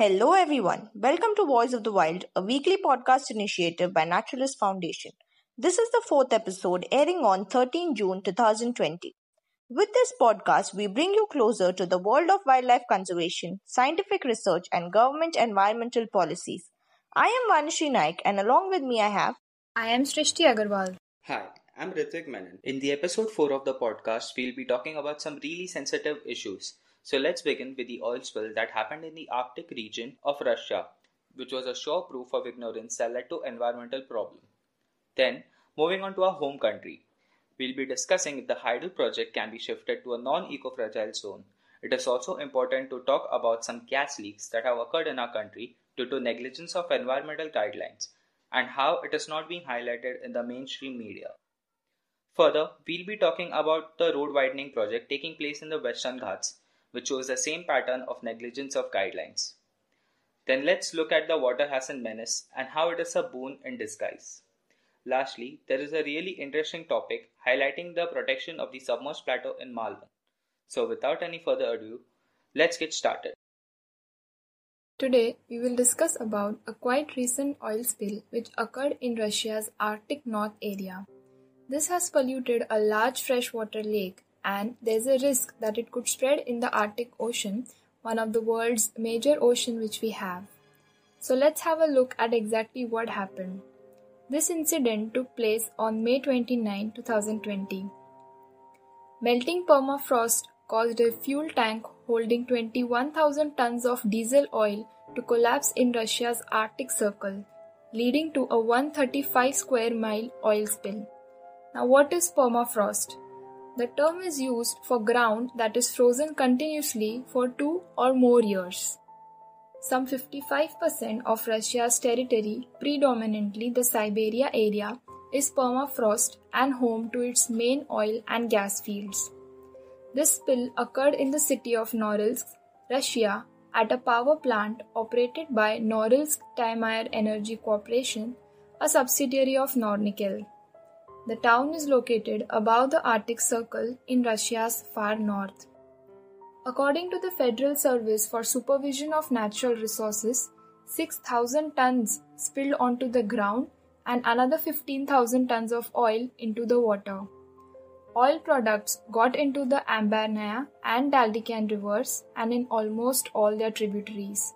Hello, everyone. Welcome to Voice of the Wild, a weekly podcast initiative by Naturalist Foundation. This is the fourth episode airing on 13 June 2020. With this podcast, we bring you closer to the world of wildlife conservation, scientific research, and government environmental policies. I am Vanishree Naik, and along with me, I have. I am Srishti Agarwal. Hi, I'm Ritvik Menon. In the episode 4 of the podcast, we'll be talking about some really sensitive issues so let's begin with the oil spill that happened in the Arctic region of Russia, which was a sure proof of ignorance that led to environmental problem. Then, moving on to our home country, we'll be discussing if the Hydel project can be shifted to a non-eco-fragile zone. It is also important to talk about some gas leaks that have occurred in our country due to negligence of environmental guidelines and how it is not being highlighted in the mainstream media. Further, we'll be talking about the road widening project taking place in the Western Ghats which shows the same pattern of negligence of guidelines. Then let's look at the water hyacinth menace and how it is a boon in disguise. Lastly, there is a really interesting topic highlighting the protection of the submerged plateau in Malvan. So without any further ado, let's get started. Today, we will discuss about a quite recent oil spill which occurred in Russia's Arctic North area. This has polluted a large freshwater lake and there's a risk that it could spread in the Arctic Ocean, one of the world's major ocean which we have. So let's have a look at exactly what happened. This incident took place on May 29, 2020. Melting permafrost caused a fuel tank holding 21,000 tons of diesel oil to collapse in Russia's Arctic Circle, leading to a 135 square mile oil spill. Now, what is permafrost? The term is used for ground that is frozen continuously for two or more years. Some 55% of Russia's territory, predominantly the Siberia area, is permafrost and home to its main oil and gas fields. This spill occurred in the city of Norilsk, Russia, at a power plant operated by Norilsk Taymyr Energy Corporation, a subsidiary of Nornickel. The town is located above the Arctic Circle in Russia's far north. According to the Federal Service for Supervision of Natural Resources, 6,000 tons spilled onto the ground and another 15,000 tons of oil into the water. Oil products got into the Ambarnaya and Daldykan rivers and in almost all their tributaries.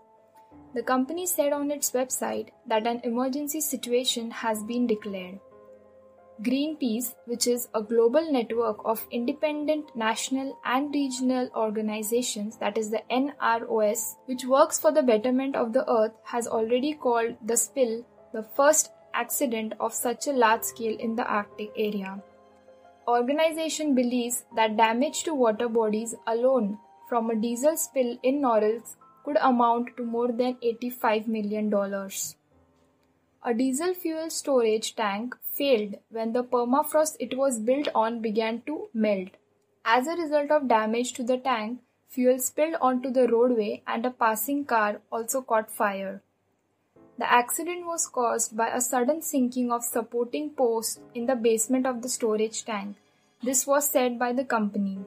The company said on its website that an emergency situation has been declared. Greenpeace, which is a global network of independent national and regional organizations, that is the NROS, which works for the betterment of the earth, has already called the spill the first accident of such a large scale in the Arctic area. Organization believes that damage to water bodies alone from a diesel spill in Norilsk could amount to more than $85 million. A diesel fuel storage tank failed when the permafrost it was built on began to melt. As a result of damage to the tank, fuel spilled onto the roadway and a passing car also caught fire. The accident was caused by a sudden sinking of supporting posts in the basement of the storage tank. This was said by the company.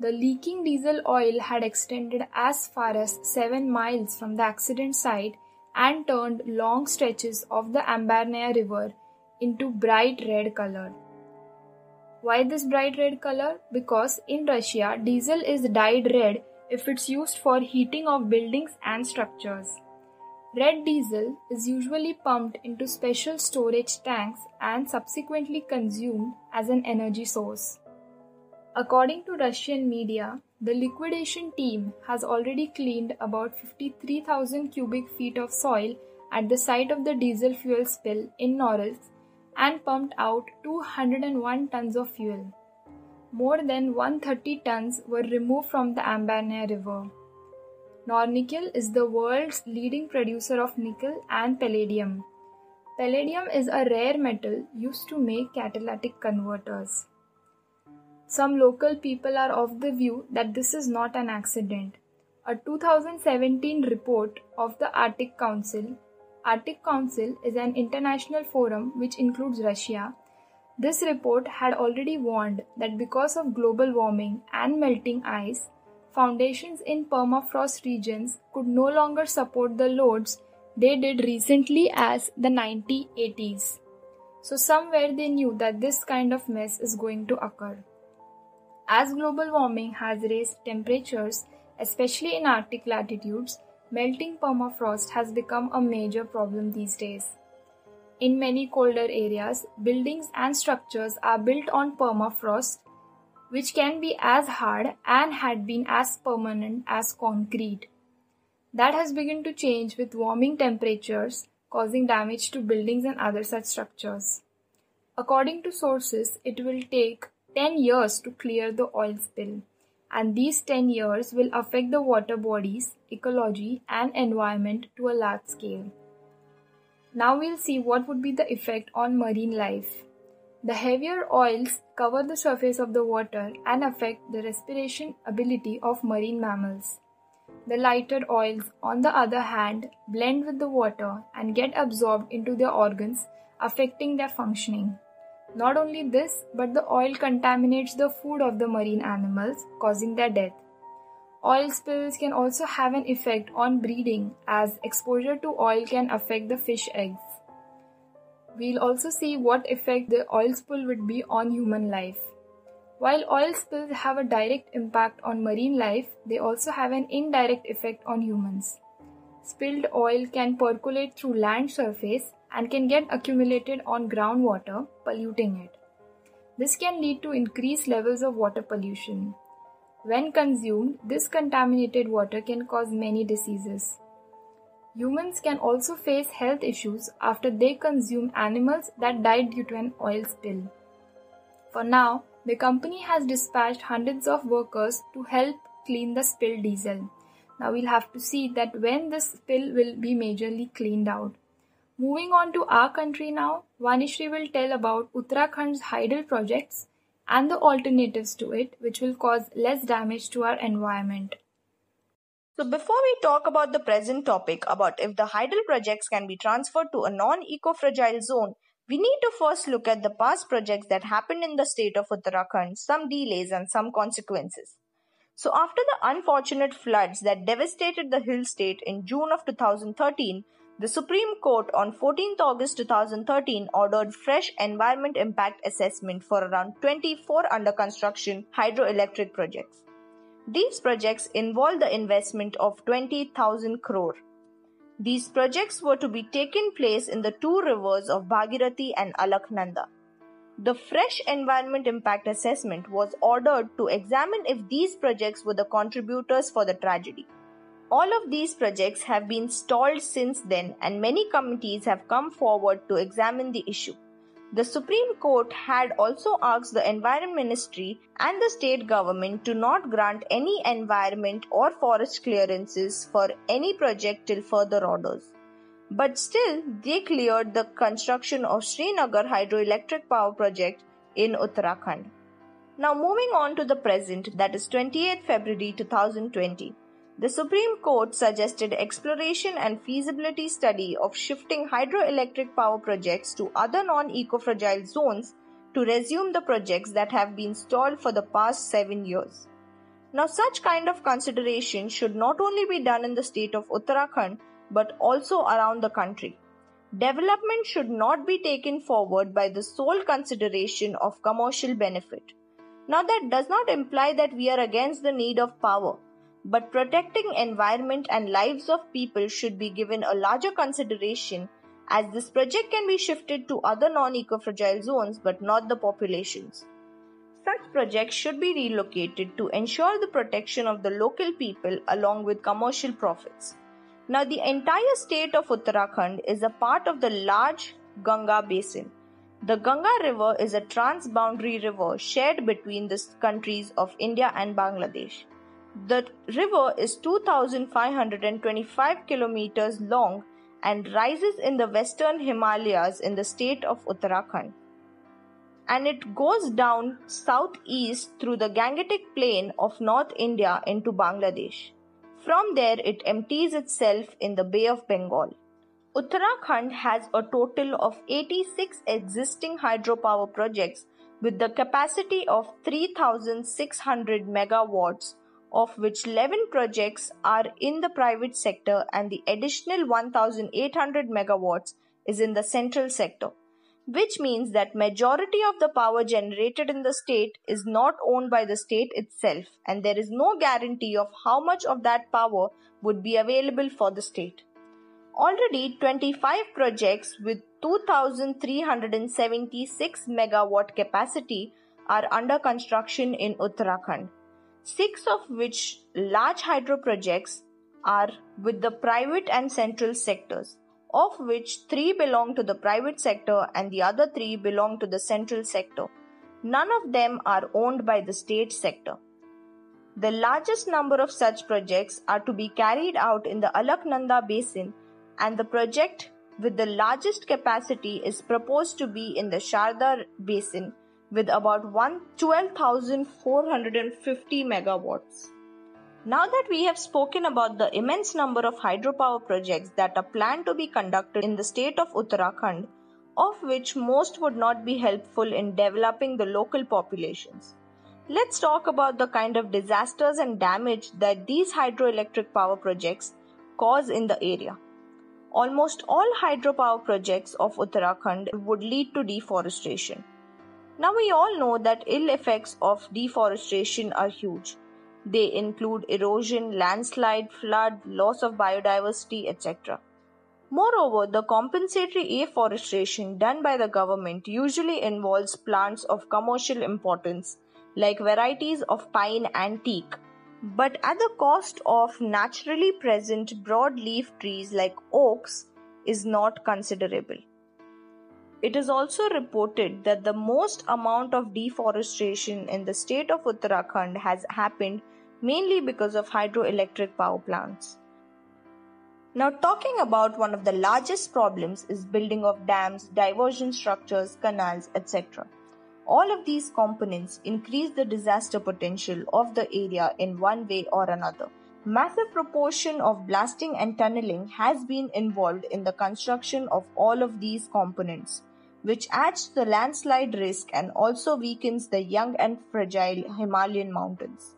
The leaking diesel oil had extended as far as 7 miles from the accident site and turned long stretches of the Ambarnaya River into bright red color. Why this bright red color? Because in Russia, diesel is dyed red if it's used for heating of buildings and structures. Red diesel is usually pumped into special storage tanks and subsequently consumed as an energy source. According to Russian media, the liquidation team has already cleaned about 53,000 cubic feet of soil at the site of the diesel fuel spill in Norilsk and pumped out 201 tons of fuel. More than 130 tons were removed from the Ambarnaya River. Nornickel is the world's leading producer of nickel and palladium. Palladium is a rare metal used to make catalytic converters. Some local people are of the view that this is not an accident. A 2017 report of the Arctic Council Arctic Council is an international forum which includes Russia. This report had already warned that because of global warming and melting ice, foundations in permafrost regions could no longer support the loads they did recently as the 1980s. So, somewhere they knew that this kind of mess is going to occur. As global warming has raised temperatures, especially in Arctic latitudes, melting permafrost has become a major problem these days. In many colder areas, buildings and structures are built on permafrost, which can be as hard and had been as permanent as concrete. That has begun to change with warming temperatures causing damage to buildings and other such structures. According to sources, it will take 10 years to clear the oil spill, and these 10 years will affect the water bodies, ecology, and environment to a large scale. Now we'll see what would be the effect on marine life. The heavier oils cover the surface of the water and affect the respiration ability of marine mammals. The lighter oils, on the other hand, blend with the water and get absorbed into their organs, affecting their functioning. Not only this, but the oil contaminates the food of the marine animals, causing their death. Oil spills can also have an effect on breeding, as exposure to oil can affect the fish eggs. We'll also see what effect the oil spill would be on human life. While oil spills have a direct impact on marine life, they also have an indirect effect on humans. Spilled oil can percolate through land surface and can get accumulated on groundwater, polluting it. This can lead to increased levels of water pollution. When consumed, this contaminated water can cause many diseases. Humans can also face health issues after they consume animals that died due to an oil spill. For now, the company has dispatched hundreds of workers to help clean the spilled diesel. Now we'll have to see that when this spill will be majorly cleaned out. Moving on to our country now, Vanishree will tell about Uttarakhand's hydel projects and the alternatives to it, which will cause less damage to our environment. So, before we talk about the present topic about if the hydel projects can be transferred to a non eco fragile zone, we need to first look at the past projects that happened in the state of Uttarakhand, some delays and some consequences. So, after the unfortunate floods that devastated the hill state in June of 2013, the Supreme Court on 14th August 2013 ordered fresh environment impact assessment for around 24 under construction hydroelectric projects. These projects involve the investment of 20,000 crore. These projects were to be taken place in the two rivers of Bhagirathi and Alaknanda. The fresh environment impact assessment was ordered to examine if these projects were the contributors for the tragedy. All of these projects have been stalled since then, and many committees have come forward to examine the issue. The Supreme Court had also asked the Environment Ministry and the state government to not grant any environment or forest clearances for any project till further orders. But still, they cleared the construction of Srinagar hydroelectric power project in Uttarakhand. Now, moving on to the present, that is 28 February 2020. The Supreme Court suggested exploration and feasibility study of shifting hydroelectric power projects to other non-eco-fragile zones to resume the projects that have been stalled for the past 7 years. Now such kind of consideration should not only be done in the state of Uttarakhand but also around the country. Development should not be taken forward by the sole consideration of commercial benefit. Now that does not imply that we are against the need of power but protecting environment and lives of people should be given a larger consideration as this project can be shifted to other non-eco-fragile zones but not the populations. Such projects should be relocated to ensure the protection of the local people along with commercial profits. Now the entire state of Uttarakhand is a part of the large Ganga basin. The Ganga river is a trans-boundary river shared between the countries of India and Bangladesh. The river is 2525 kilometers long and rises in the western Himalayas in the state of Uttarakhand. And it goes down southeast through the Gangetic Plain of North India into Bangladesh. From there, it empties itself in the Bay of Bengal. Uttarakhand has a total of 86 existing hydropower projects with the capacity of 3600 megawatts of which 11 projects are in the private sector and the additional 1800 megawatts is in the central sector which means that majority of the power generated in the state is not owned by the state itself and there is no guarantee of how much of that power would be available for the state. Already 25 projects with 2376 megawatt capacity are under construction in Uttarakhand. 6 of which large hydro projects are with the private and central sectors of which three belong to the private sector and the other three belong to the central sector. None of them are owned by the state sector. The largest number of such projects are to be carried out in the Alaknanda basin, and the project with the largest capacity is proposed to be in the Sharda basin with about 12,450 megawatts. Now that we have spoken about the immense number of hydropower projects that are planned to be conducted in the state of Uttarakhand, of which most would not be helpful in developing the local populations, let's talk about the kind of disasters and damage that these hydroelectric power projects cause in the area. Almost all hydropower projects of Uttarakhand would lead to deforestation. Now we all know that ill effects of deforestation are huge they include erosion, landslide, flood, loss of biodiversity, etc. Moreover, the compensatory afforestation done by the government usually involves plants of commercial importance like varieties of pine and teak, but at the cost of naturally present broadleaf trees like oaks is not considerable. It is also reported that the most amount of deforestation in the state of Uttarakhand has happened mainly because of hydroelectric power plants. Now, talking about one of the largest problems is building of dams, diversion structures, canals, etc. All of these components increase the disaster potential of the area in one way or another. Massive proportion of blasting and tunneling has been involved in the construction of all of these components, which adds to the landslide risk and also weakens the young and fragile Himalayan mountains.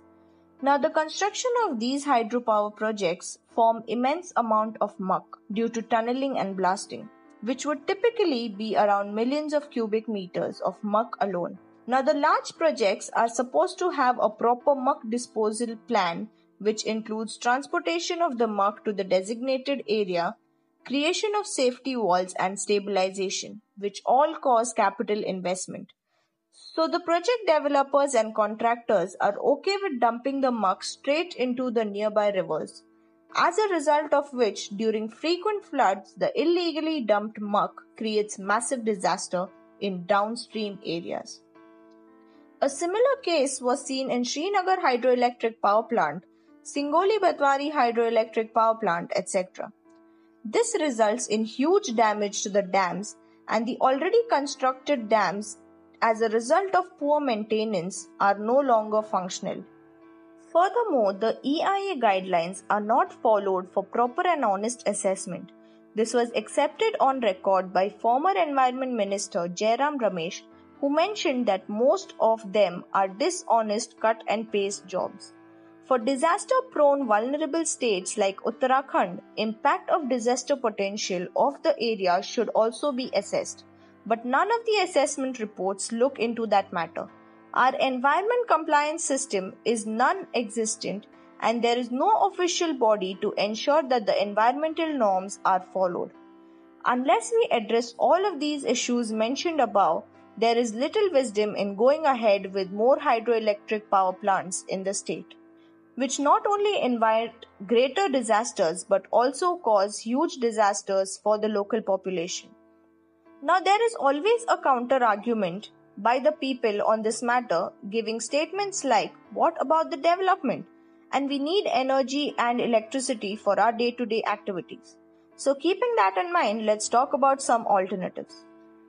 Now the construction of these hydropower projects form immense amount of muck due to tunneling and blasting, which would typically be around millions of cubic meters of muck alone. Now the large projects are supposed to have a proper muck disposal plan which includes transportation of the muck to the designated area, creation of safety walls and stabilization, which all cause capital investment. So the project developers and contractors are okay with dumping the muck straight into the nearby rivers. As a result of which, during frequent floods, the illegally dumped muck creates massive disaster in downstream areas. A similar case was seen in Srinagar Hydroelectric Power Plant, Singoli Batwari Hydroelectric Power Plant, etc. This results in huge damage to the dams and the already constructed dams as a result of poor maintenance, are no longer functional. Furthermore, the EIA guidelines are not followed for proper and honest assessment. This was accepted on record by former Environment Minister Jairam Ramesh, who mentioned that most of them are dishonest cut and paste jobs. For disaster prone vulnerable states like Uttarakhand, impact of disaster potential of the area should also be assessed but none of the assessment reports look into that matter. Our environment compliance system is non existent and there is no official body to ensure that the environmental norms are followed. Unless we address all of these issues mentioned above, there is little wisdom in going ahead with more hydroelectric power plants in the state, which not only invite greater disasters but also cause huge disasters for the local population. Now, there is always a counter argument by the people on this matter, giving statements like, What about the development? And we need energy and electricity for our day to day activities. So, keeping that in mind, let's talk about some alternatives.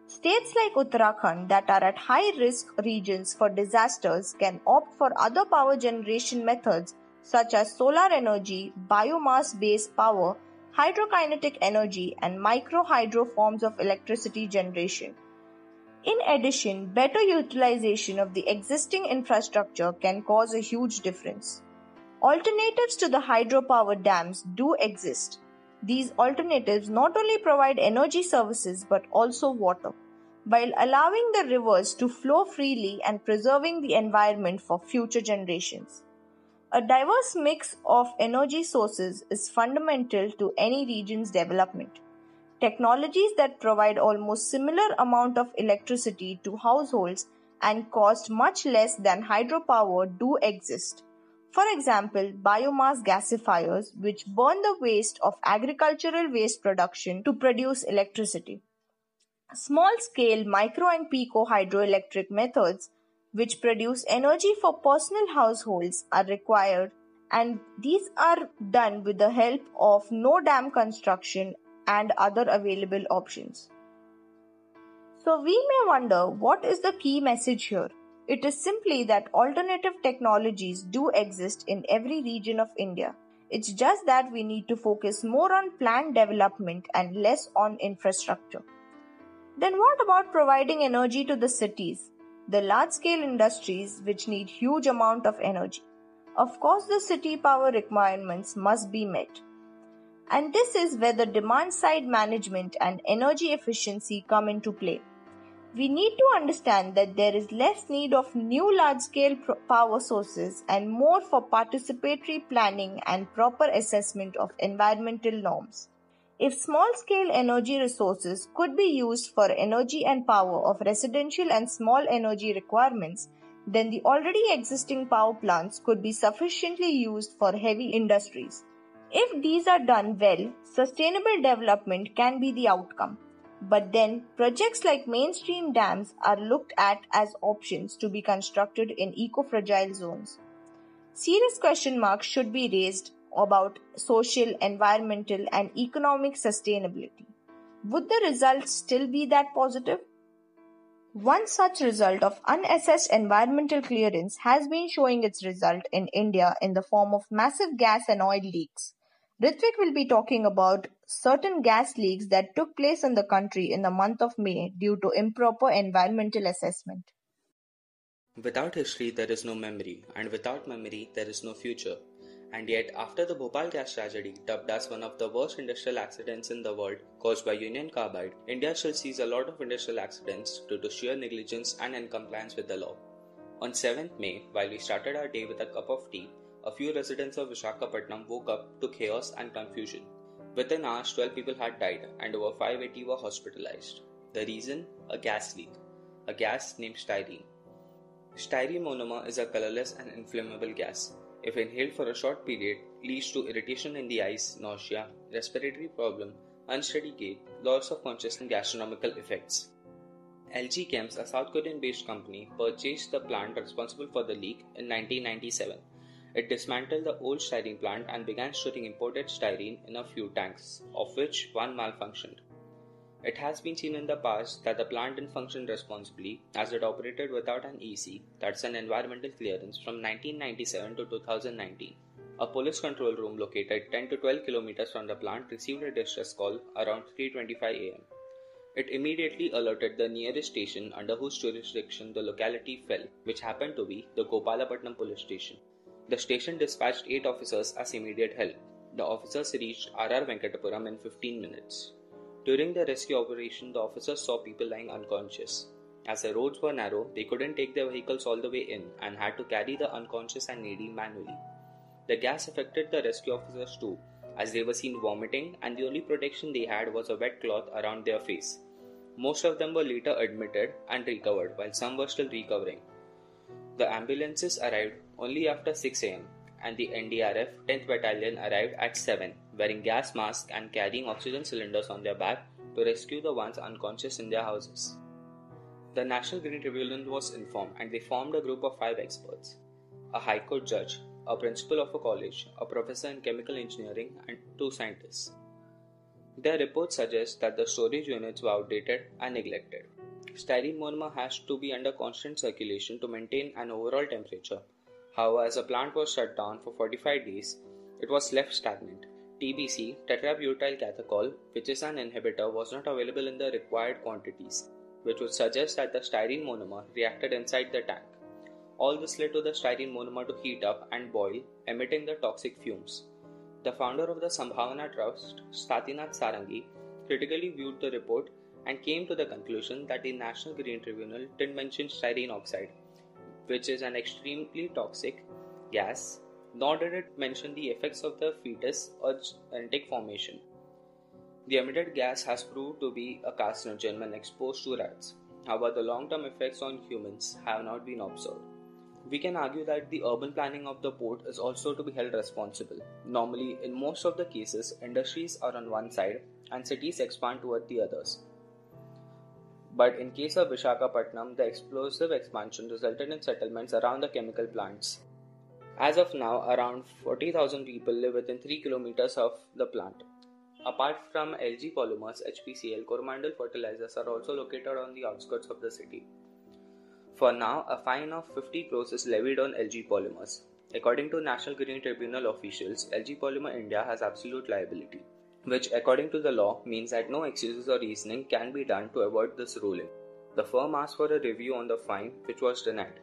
States like Uttarakhand that are at high risk regions for disasters can opt for other power generation methods such as solar energy, biomass based power, hydrokinetic energy, and microhydro forms of electricity generation. In addition, better utilization of the existing infrastructure can cause a huge difference. Alternatives to the hydropower dams do exist. These alternatives not only provide energy services but also water, while allowing the rivers to flow freely and preserving the environment for future generations. A diverse mix of energy sources is fundamental to any region's development. Technologies that provide almost similar amount of electricity to households and cost much less than hydropower do exist. For example, biomass gasifiers, which burn the waste of agricultural waste production to produce electricity. Small scale micro and pico hydroelectric methods, which produce energy for personal households, are required, and these are done with the help of no dam construction and other available options. So, we may wonder what is the key message here? It is simply that alternative technologies do exist in every region of India. It's just that we need to focus more on planned development and less on infrastructure. Then, what about providing energy to the cities, the large scale industries which need huge amount of energy? Of course, the city power requirements must be met. And this is where the demand side management and energy efficiency come into play. We need to understand that there is less need of new large scale power sources and more for participatory planning and proper assessment of environmental norms. If small scale energy resources could be used for energy and power of residential and small energy requirements, then the already existing power plants could be sufficiently used for heavy industries. If these are done well, sustainable development can be the outcome. But then, projects like mainstream dams are looked at as options to be constructed in eco fragile zones. Serious question marks should be raised about social, environmental, and economic sustainability. Would the results still be that positive? One such result of unassessed environmental clearance has been showing its result in India in the form of massive gas and oil leaks. Ritvik will be talking about certain gas leaks that took place in the country in the month of May due to improper environmental assessment. Without history, there is no memory, and without memory, there is no future. And yet, after the Bhopal gas tragedy, dubbed as one of the worst industrial accidents in the world caused by Union Carbide, India still sees a lot of industrial accidents due to sheer negligence and noncompliance with the law. On 7th May, while we started our day with a cup of tea, a few residents of Vishakhapatnam woke up to chaos and confusion. Within hours, 12 people had died and over 580 were hospitalized. The reason? A gas leak. A gas named styrene. Styrene monomer is a colorless and inflammable gas. If inhaled for a short period, leads to irritation in the eyes, nausea, respiratory problem, unsteady gait, loss of consciousness and gastronomical effects. LG Chems, a South Korean based company, purchased the plant responsible for the leak in 1997 it dismantled the old styrene plant and began storing imported styrene in a few tanks, of which one malfunctioned. It has been seen in the past that the plant didn't function responsibly as it operated without an EC, that's an environmental clearance, from 1997 to 2019. A police control room located 10 to 12 kilometers from the plant received a distress call around 3:25 am. It immediately alerted the nearest station under whose jurisdiction the locality fell, which happened to be the Gopalapatnam police station. The station dispatched eight officers as immediate help. The officers reached RR Venkatapuram in 15 minutes. During the rescue operation, the officers saw people lying unconscious. As the roads were narrow, they couldn't take their vehicles all the way in and had to carry the unconscious and needy manually. The gas affected the rescue officers too, as they were seen vomiting, and the only protection they had was a wet cloth around their face. Most of them were later admitted and recovered, while some were still recovering. The ambulances arrived only after 6 am, and the NDRF 10th Battalion arrived at 7, wearing gas masks and carrying oxygen cylinders on their back to rescue the ones unconscious in their houses. The National Green Tribunal was informed and they formed a group of five experts a High Court judge, a principal of a college, a professor in chemical engineering, and two scientists. Their report suggests that the storage units were outdated and neglected. Styrene monomer has to be under constant circulation to maintain an overall temperature. However, as the plant was shut down for 45 days, it was left stagnant. TBC, tetrabutyl catechol, which is an inhibitor, was not available in the required quantities, which would suggest that the styrene monomer reacted inside the tank. All this led to the styrene monomer to heat up and boil emitting the toxic fumes. The founder of the Sambhavana Trust, Satinath Sarangi, critically viewed the report and came to the conclusion that the National Green Tribunal didn't mention styrene oxide, which is an extremely toxic gas, nor did it mention the effects of the fetus or genetic formation. The emitted gas has proved to be a carcinogen when exposed to rats. However, the long term effects on humans have not been observed. We can argue that the urban planning of the port is also to be held responsible. Normally, in most of the cases, industries are on one side and cities expand toward the others. But in case of Vishakhapatnam, the explosive expansion resulted in settlements around the chemical plants. As of now, around 40,000 people live within 3 kilometers of the plant. Apart from LG Polymers, HPCL, Coromandel fertilizers are also located on the outskirts of the city. For now, a fine of 50 crores is levied on LG Polymers. According to National Green Tribunal officials, LG Polymer India has absolute liability, which, according to the law, means that no excuses or reasoning can be done to avoid this ruling. The firm asked for a review on the fine, which was denied.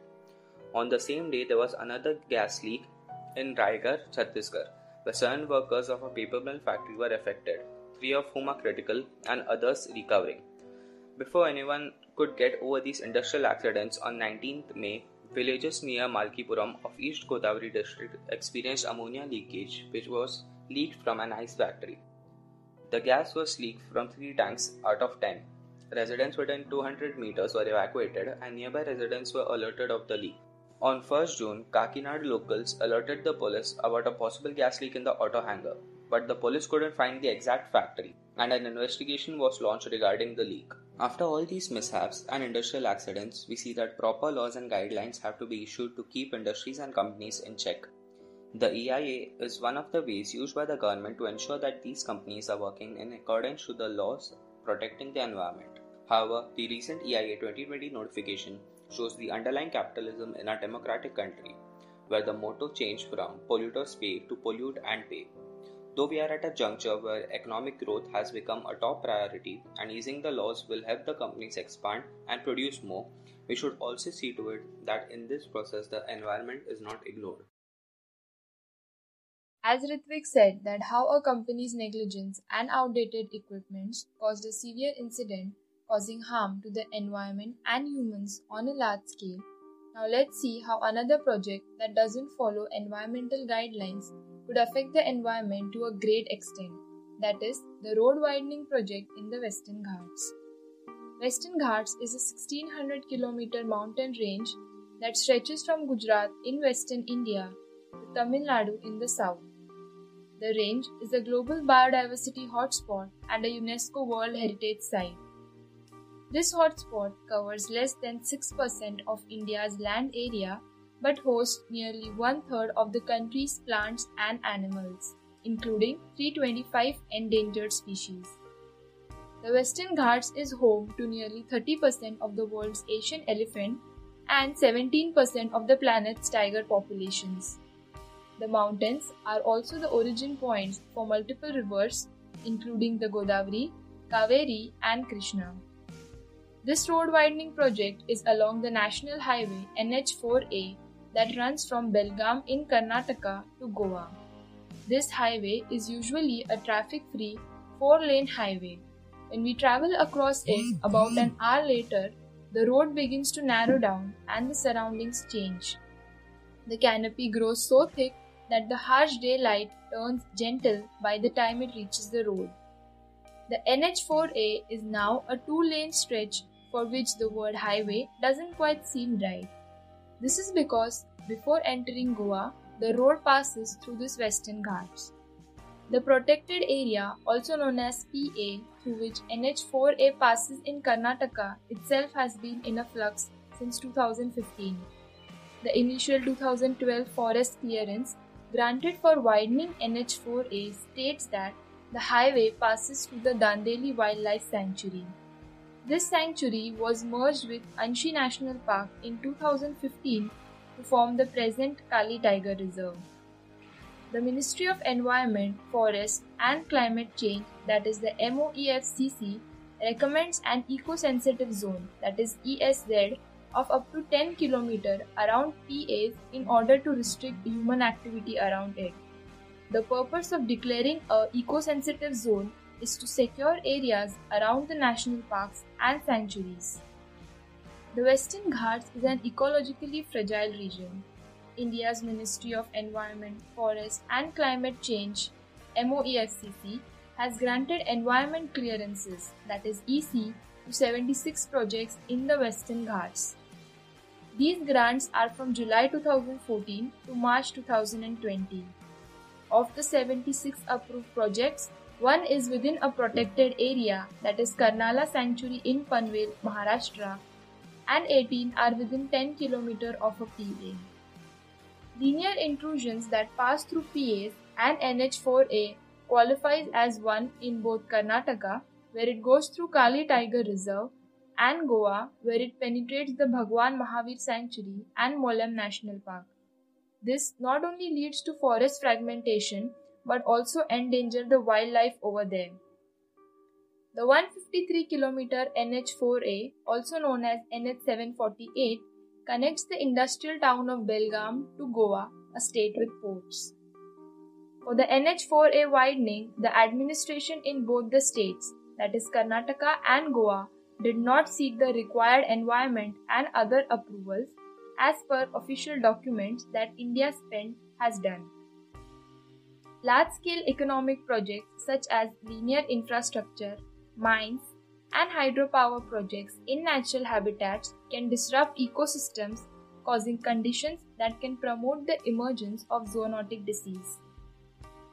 On the same day, there was another gas leak in Raigarh, Chhattisgarh the seven workers of a paper mill factory were affected, three of whom are critical and others recovering. Before anyone could get over these industrial accidents, on 19th May, villages near Malkipuram of East Godavari district experienced ammonia leakage, which was leaked from an ice factory. The gas was leaked from three tanks out of 10. Residents within 200 meters were evacuated, and nearby residents were alerted of the leak. On 1st June, Kakinada locals alerted the police about a possible gas leak in the auto hangar, but the police couldn't find the exact factory, and an investigation was launched regarding the leak. After all these mishaps and industrial accidents, we see that proper laws and guidelines have to be issued to keep industries and companies in check. The EIA is one of the ways used by the government to ensure that these companies are working in accordance to the laws protecting the environment. However, the recent EIA 2020 notification shows the underlying capitalism in a democratic country, where the motto changed from polluters pay to pollute and pay. Though we are at a juncture where economic growth has become a top priority and easing the laws will help the companies expand and produce more, we should also see to it that in this process the environment is not ignored. As Ritvik said that how a company's negligence and outdated equipment caused a severe incident causing harm to the environment and humans on a large scale. Now let's see how another project that doesn't follow environmental guidelines could affect the environment to a great extent. That is the road widening project in the Western Ghats. Western Ghats is a 1600 kilometer mountain range that stretches from Gujarat in western India to Tamil Nadu in the south. The range is a global biodiversity hotspot and a UNESCO World Heritage Site. This hotspot covers less than 6% of India's land area but hosts nearly one third of the country's plants and animals, including 325 endangered species. The Western Ghats is home to nearly 30% of the world's Asian elephant and 17% of the planet's tiger populations. The mountains are also the origin points for multiple rivers, including the Godavari, Kaveri, and Krishna. This road widening project is along the national highway NH4A that runs from Belgaum in Karnataka to Goa. This highway is usually a traffic free four lane highway. When we travel across it mm-hmm. about an hour later, the road begins to narrow down and the surroundings change. The canopy grows so thick that the harsh daylight turns gentle by the time it reaches the road. The NH4A is now a two lane stretch for which the word highway doesn't quite seem right. This is because before entering Goa, the road passes through this western Ghats. The protected area, also known as PA, through which NH4A passes in Karnataka, itself has been in a flux since 2015. The initial 2012 forest clearance granted for widening NH4A states that the highway passes through the Dandeli Wildlife Sanctuary. This sanctuary was merged with Anshi National Park in 2015 to form the present Kali Tiger Reserve. The Ministry of Environment, Forest and Climate Change, that is the MOEFCC, recommends an eco-sensitive zone, that is ESZ, of up to 10 km around PAs in order to restrict human activity around it. The purpose of declaring a eco-sensitive zone is to secure areas around the national parks and sanctuaries. The Western Ghats is an ecologically fragile region. India's Ministry of Environment, Forest and Climate Change MOEFCC has granted environment clearances that is EC to 76 projects in the Western Ghats. These grants are from July 2014 to March 2020. Of the 76 approved projects, one is within a protected area that is Karnala Sanctuary in Panvel, Maharashtra, and 18 are within 10 km of a PA. Linear intrusions that pass through PAs and NH4A qualifies as one in both Karnataka, where it goes through Kali Tiger Reserve, and Goa, where it penetrates the Bhagwan Mahavir Sanctuary and Mollem National Park. This not only leads to forest fragmentation but also endanger the wildlife over there. The 153 km NH4A, also known as NH748, connects the industrial town of Belgaum to Goa, a state with ports. For the NH4A widening, the administration in both the states, that is Karnataka and Goa, did not seek the required environment and other approvals as per official documents that IndiaSpend has done. Large scale economic projects such as linear infrastructure, mines, and hydropower projects in natural habitats can disrupt ecosystems, causing conditions that can promote the emergence of zoonotic disease.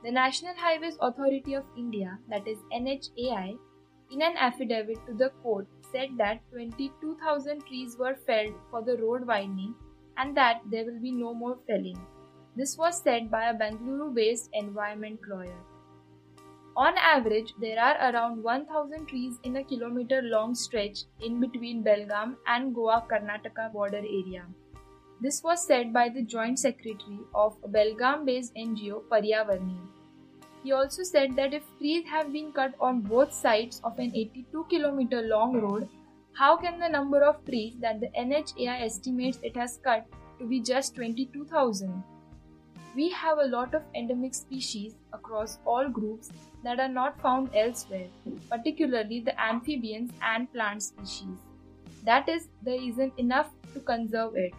The National Highways Authority of India, that is NHAI, in an affidavit to the court said that 22,000 trees were felled for the road widening and that there will be no more felling. This was said by a Bangalore based environment lawyer. On average, there are around 1000 trees in a kilometer long stretch in between Belgaum and Goa Karnataka border area. This was said by the Joint Secretary of Belgaum based NGO Paryavarni. He also said that if trees have been cut on both sides of an 82 kilometer long road, how can the number of trees that the NHAI estimates it has cut to be just 22,000? We have a lot of endemic species across all groups that are not found elsewhere, particularly the amphibians and plant species. That is, there isn't enough to conserve it.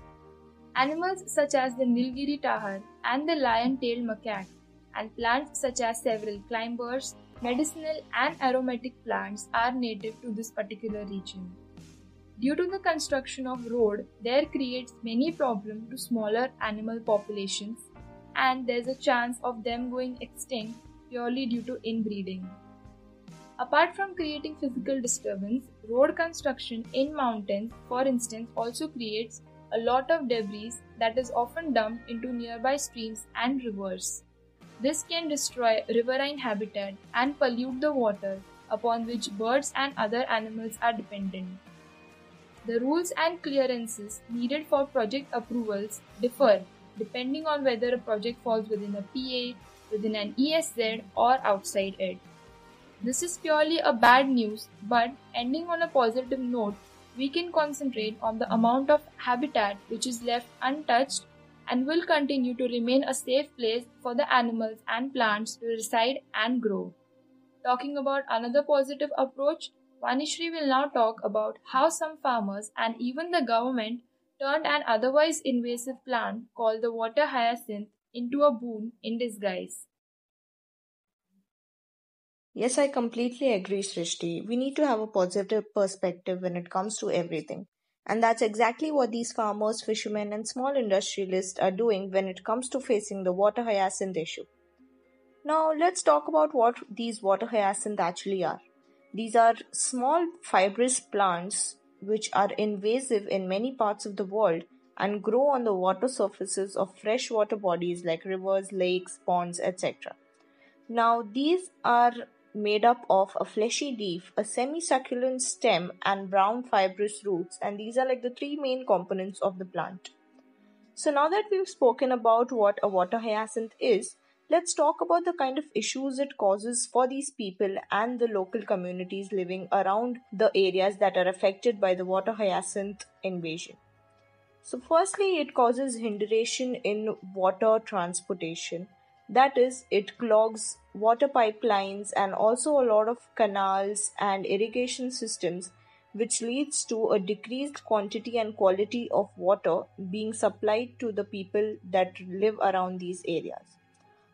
Animals such as the Nilgiri tahr and the lion-tailed macaque and plants such as several climbers, medicinal and aromatic plants are native to this particular region. Due to the construction of road, there creates many problems to smaller animal populations and there's a chance of them going extinct purely due to inbreeding. Apart from creating physical disturbance, road construction in mountains, for instance, also creates a lot of debris that is often dumped into nearby streams and rivers. This can destroy riverine habitat and pollute the water upon which birds and other animals are dependent. The rules and clearances needed for project approvals differ depending on whether a project falls within a PA, within an ESZ, or outside it. This is purely a bad news, but ending on a positive note, we can concentrate on the amount of habitat which is left untouched and will continue to remain a safe place for the animals and plants to reside and grow. Talking about another positive approach, Vanishree will now talk about how some farmers and even the government turned an otherwise invasive plant called the water hyacinth into a boon in disguise. Yes, I completely agree, Srishti. We need to have a positive perspective when it comes to everything. And that's exactly what these farmers, fishermen, and small industrialists are doing when it comes to facing the water hyacinth issue. Now, let's talk about what these water hyacinth actually are. These are small fibrous plants which are invasive in many parts of the world and grow on the water surfaces of freshwater bodies like rivers, lakes, ponds, etc. Now, these are made up of a fleshy leaf, a semi-succulent stem, and brown fibrous roots, and these are like the three main components of the plant. So now that we've spoken about what a water hyacinth is, let's talk about the kind of issues it causes for these people and the local communities living around the areas that are affected by the water hyacinth invasion. So, firstly, it causes hydration in water transportation. That is, it clogs water pipelines and also a lot of canals and irrigation systems, which leads to a decreased quantity and quality of water being supplied to the people that live around these areas.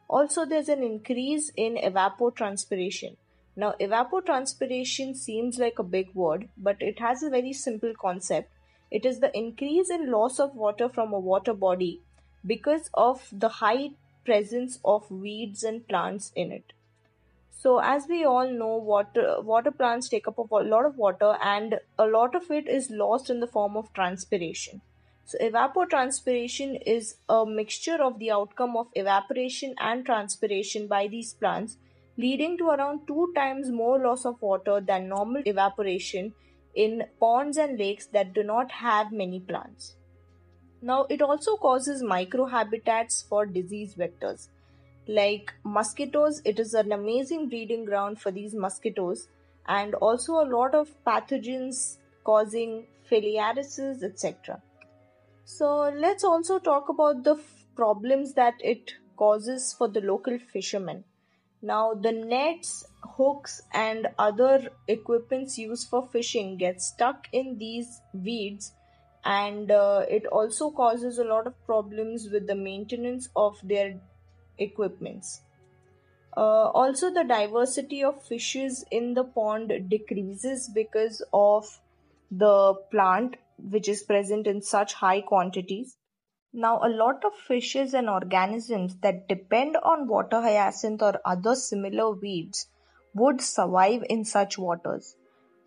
Also, there's an increase in evapotranspiration. Now, evapotranspiration seems like a big word, but it has a very simple concept it is the increase in loss of water from a water body because of the high presence of weeds and plants in it. So, as we all know, water water plants take up a lot of water, and a lot of it is lost in the form of transpiration. So, evapotranspiration is a mixture of the outcome of evaporation and transpiration by these plants, leading to around two times more loss of water than normal evaporation in ponds and lakes that do not have many plants. Now, it also causes microhabitats for disease vectors. Like mosquitoes, it is an amazing breeding ground for these mosquitoes, and also a lot of pathogens causing filariasis, etc. So, let's also talk about the f- problems that it causes for the local fishermen. Now, the nets, hooks, and other equipments used for fishing get stuck in these weeds, and uh, it also causes a lot of problems with the maintenance of their equipments. Uh, also, the diversity of fishes in the pond decreases because of the plant which is present in such high quantities. Now, a lot of fishes and organisms that depend on water hyacinth or other similar weeds would survive in such waters.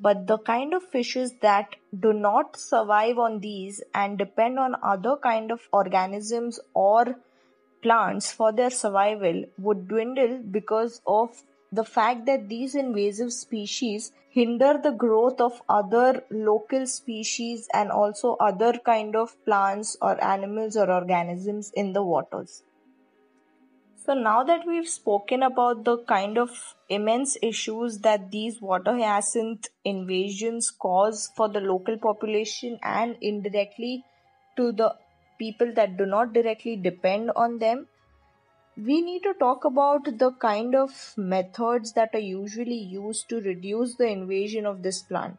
But the kind of fishes that do not survive on these and depend on other kind of organisms or plants for their survival would dwindle because of the fact that these invasive species hinder the growth of other local species and also other kind of plants or animals or organisms in the waters so now that we've spoken about the kind of immense issues that these water hyacinth invasions cause for the local population and indirectly to the people that do not directly depend on them we need to talk about the kind of methods that are usually used to reduce the invasion of this plant.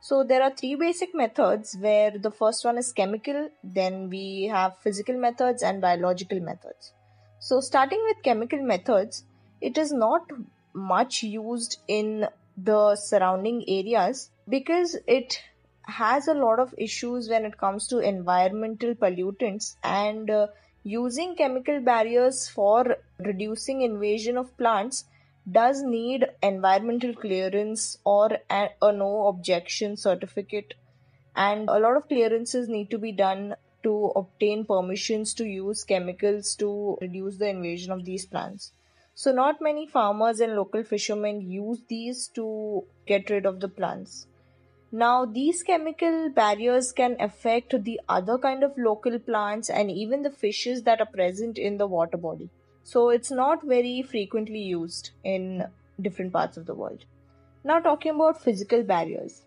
So, there are three basic methods where the first one is chemical, then we have physical methods and biological methods. So, starting with chemical methods, it is not much used in the surrounding areas because it has a lot of issues when it comes to environmental pollutants and uh, Using chemical barriers for reducing invasion of plants does need environmental clearance or a, a no objection certificate. And a lot of clearances need to be done to obtain permissions to use chemicals to reduce the invasion of these plants. So, not many farmers and local fishermen use these to get rid of the plants. Now, these chemical barriers can affect the other kind of local plants and even the fishes that are present in the water body. So, it's not very frequently used in different parts of the world. Now, talking about physical barriers.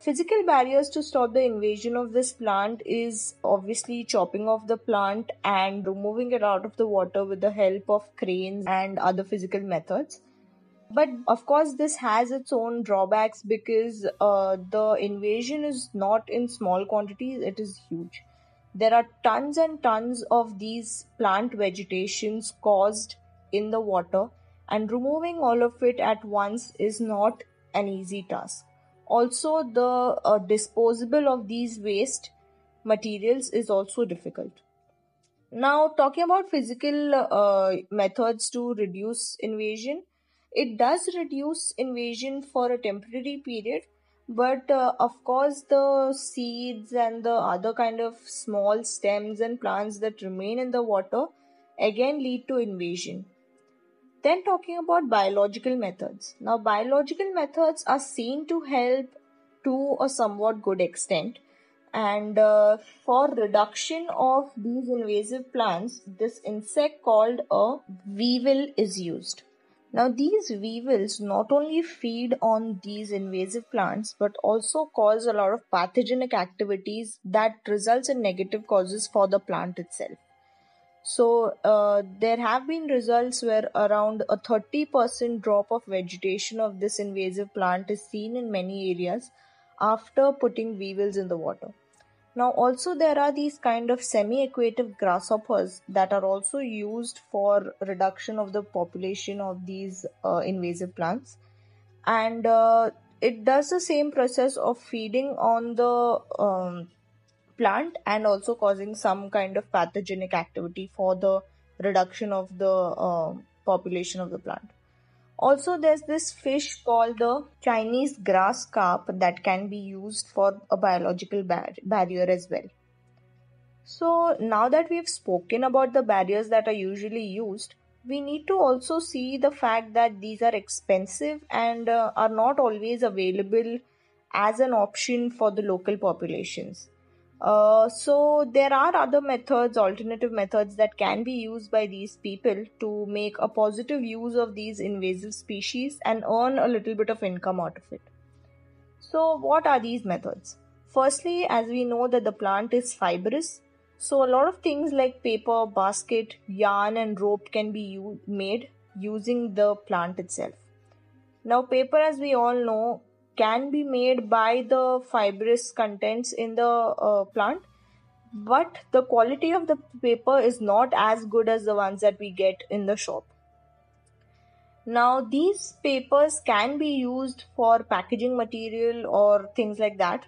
Physical barriers to stop the invasion of this plant is obviously chopping off the plant and removing it out of the water with the help of cranes and other physical methods. But of course, this has its own drawbacks because uh, the invasion is not in small quantities, it is huge. There are tons and tons of these plant vegetations caused in the water, and removing all of it at once is not an easy task. Also, the uh, disposable of these waste materials is also difficult. Now, talking about physical uh, methods to reduce invasion, it does reduce invasion for a temporary period, but uh, of course, the seeds and the other kind of small stems and plants that remain in the water again lead to invasion. Then, talking about biological methods. Now, biological methods are seen to help to a somewhat good extent. And uh, for reduction of these invasive plants, this insect called a weevil is used. Now, these weevils not only feed on these invasive plants but also cause a lot of pathogenic activities that results in negative causes for the plant itself. So, uh, there have been results where around a 30% drop of vegetation of this invasive plant is seen in many areas after putting weevils in the water. Now, also, there are these kind of semi aquative grasshoppers that are also used for reduction of the population of these uh, invasive plants, and uh, it does the same process of feeding on the um, plant and also causing some kind of pathogenic activity for the reduction of the uh, population of the plant. Also, there's this fish called the Chinese grass carp that can be used for a biological bar- barrier as well. So, now that we've spoken about the barriers that are usually used, we need to also see the fact that these are expensive and uh, are not always available as an option for the local populations. Uh, so there are other methods, alternative methods that can be used by these people to make a positive use of these invasive species and earn a little bit of income out of it. So what are these methods? Firstly, as we know that the plant is fibrous, so a lot of things like paper, basket, yarn and rope can be u- made using the plant itself. Now paper as we all know can be made by the fibrous contents in the uh, plant but the quality of the paper is not as good as the ones that we get in the shop. Now these papers can be used for packaging material or things like that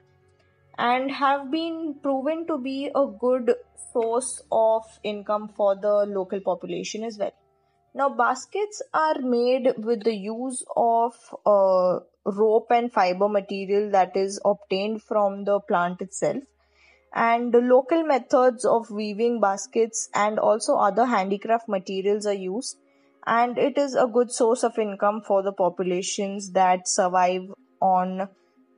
and have been proven to be a good source of income for the local population as well now baskets are made with the use of uh, rope and fiber material that is obtained from the plant itself. And local methods of weaving baskets and also other handicraft materials are used. And it is a good source of income for the populations that survive on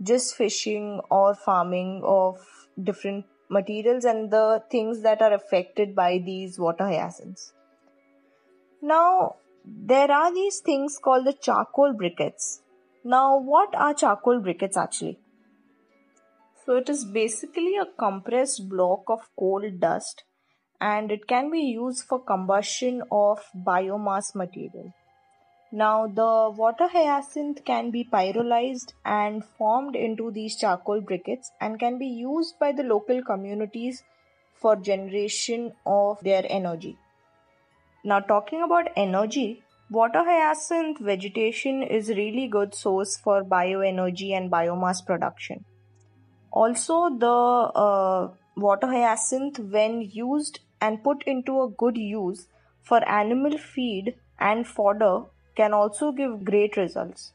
just fishing or farming of different materials and the things that are affected by these water hyacinths now there are these things called the charcoal briquettes now, what are charcoal briquettes actually? So, it is basically a compressed block of coal dust and it can be used for combustion of biomass material. Now, the water hyacinth can be pyrolyzed and formed into these charcoal briquettes and can be used by the local communities for generation of their energy. Now, talking about energy, Water hyacinth vegetation is really good source for bioenergy and biomass production. Also, the uh, water hyacinth, when used and put into a good use for animal feed and fodder, can also give great results.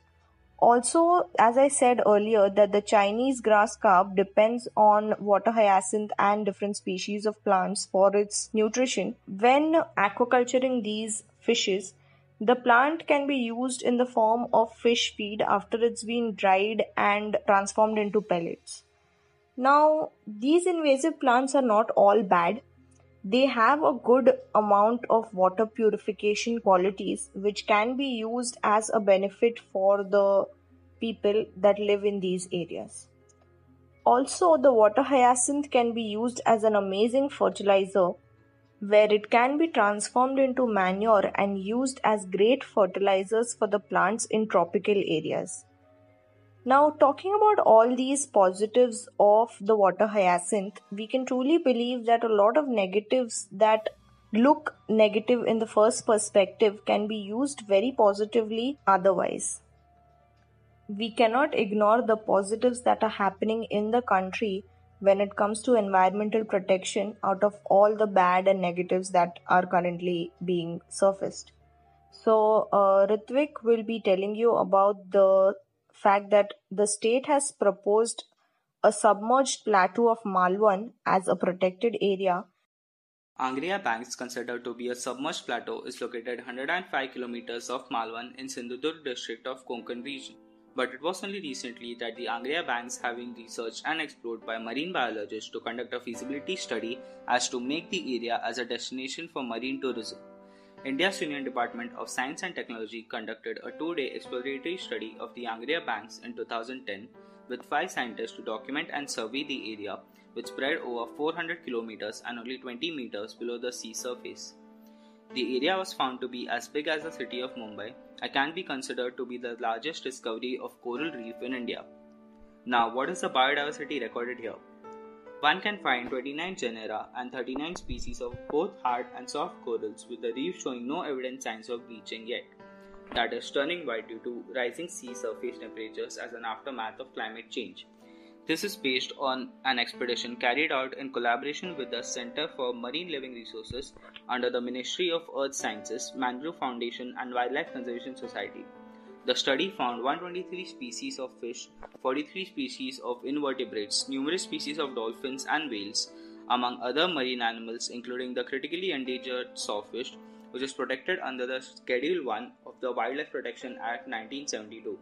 Also, as I said earlier, that the Chinese grass carp depends on water hyacinth and different species of plants for its nutrition. When aquaculturing these fishes, the plant can be used in the form of fish feed after it's been dried and transformed into pellets. Now, these invasive plants are not all bad. They have a good amount of water purification qualities which can be used as a benefit for the people that live in these areas. Also, the water hyacinth can be used as an amazing fertilizer where it can be transformed into manure and used as great fertilizers for the plants in tropical areas. Now, talking about all these positives of the water hyacinth, we can truly believe that a lot of negatives that look negative in the first perspective can be used very positively otherwise. We cannot ignore the positives that are happening in the country when it comes to environmental protection out of all the bad and negatives that are currently being surfaced. So, uh, Ritvik will be telling you about the fact that the state has proposed a submerged plateau of Malvan as a protected area. Angria Banks, considered to be a submerged plateau, is located 105 kilometers off Malvan in Sindhudurg district of Konkan region but it was only recently that the Angria banks have been researched and explored by marine biologists to conduct a feasibility study as to make the area as a destination for marine tourism. India's Union Department of Science and Technology conducted a two day exploratory study of the Angria Banks in 2010 with five scientists to document and survey the area, which spread over 400 kilometers and only 20 meters below the sea surface. The area was found to be as big as the city of Mumbai and can be considered to be the largest discovery of coral reef in India. Now, what is the biodiversity recorded here? One can find 29 genera and 39 species of both hard and soft corals, with the reef showing no evident signs of bleaching yet. That is turning white due to rising sea surface temperatures as an aftermath of climate change. This is based on an expedition carried out in collaboration with the Center for Marine Living Resources under the Ministry of Earth Sciences, Mangrove Foundation, and Wildlife Conservation Society. The study found 123 species of fish, 43 species of invertebrates, numerous species of dolphins and whales, among other marine animals, including the critically endangered sawfish, which is protected under the Schedule 1 of the Wildlife Protection Act 1972.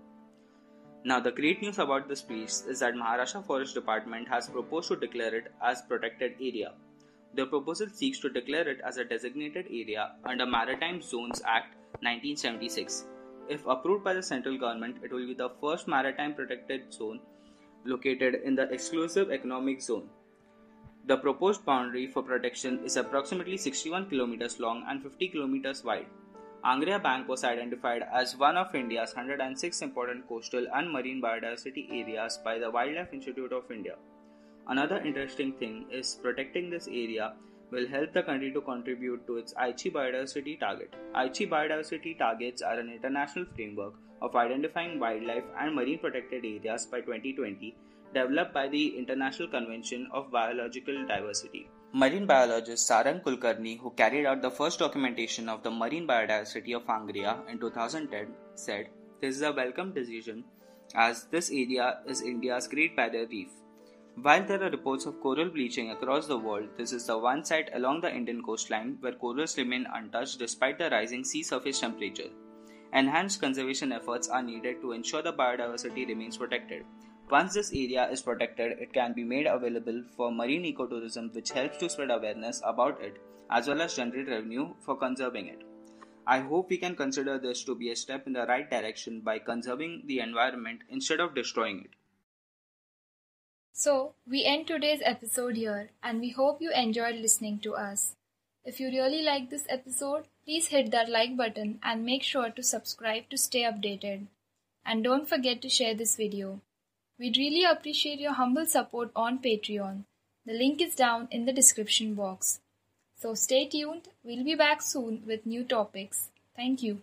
Now, the great news about this piece is that Maharashtra Forest Department has proposed to declare it as protected area. The proposal seeks to declare it as a designated area under Maritime Zones Act 1976 if approved by the central government, it will be the first maritime protected zone located in the exclusive economic zone. The proposed boundary for protection is approximately 61 kilometers long and 50 kilometers wide. Angria Bank was identified as one of India's 106 important coastal and marine biodiversity areas by the Wildlife Institute of India. Another interesting thing is protecting this area will help the country to contribute to its Aichi biodiversity target. Aichi biodiversity targets are an international framework of identifying wildlife and marine protected areas by 2020 developed by the International Convention of Biological Diversity. Marine biologist Sarang Kulkarni, who carried out the first documentation of the marine biodiversity of Angria in 2010, said, This is a welcome decision as this area is India's Great Barrier Reef. While there are reports of coral bleaching across the world, this is the one site along the Indian coastline where corals remain untouched despite the rising sea surface temperature. Enhanced conservation efforts are needed to ensure the biodiversity remains protected. Once this area is protected, it can be made available for marine ecotourism, which helps to spread awareness about it as well as generate revenue for conserving it. I hope we can consider this to be a step in the right direction by conserving the environment instead of destroying it. So, we end today's episode here and we hope you enjoyed listening to us. If you really like this episode, please hit that like button and make sure to subscribe to stay updated. And don't forget to share this video. We'd really appreciate your humble support on Patreon. The link is down in the description box. So stay tuned, we'll be back soon with new topics. Thank you.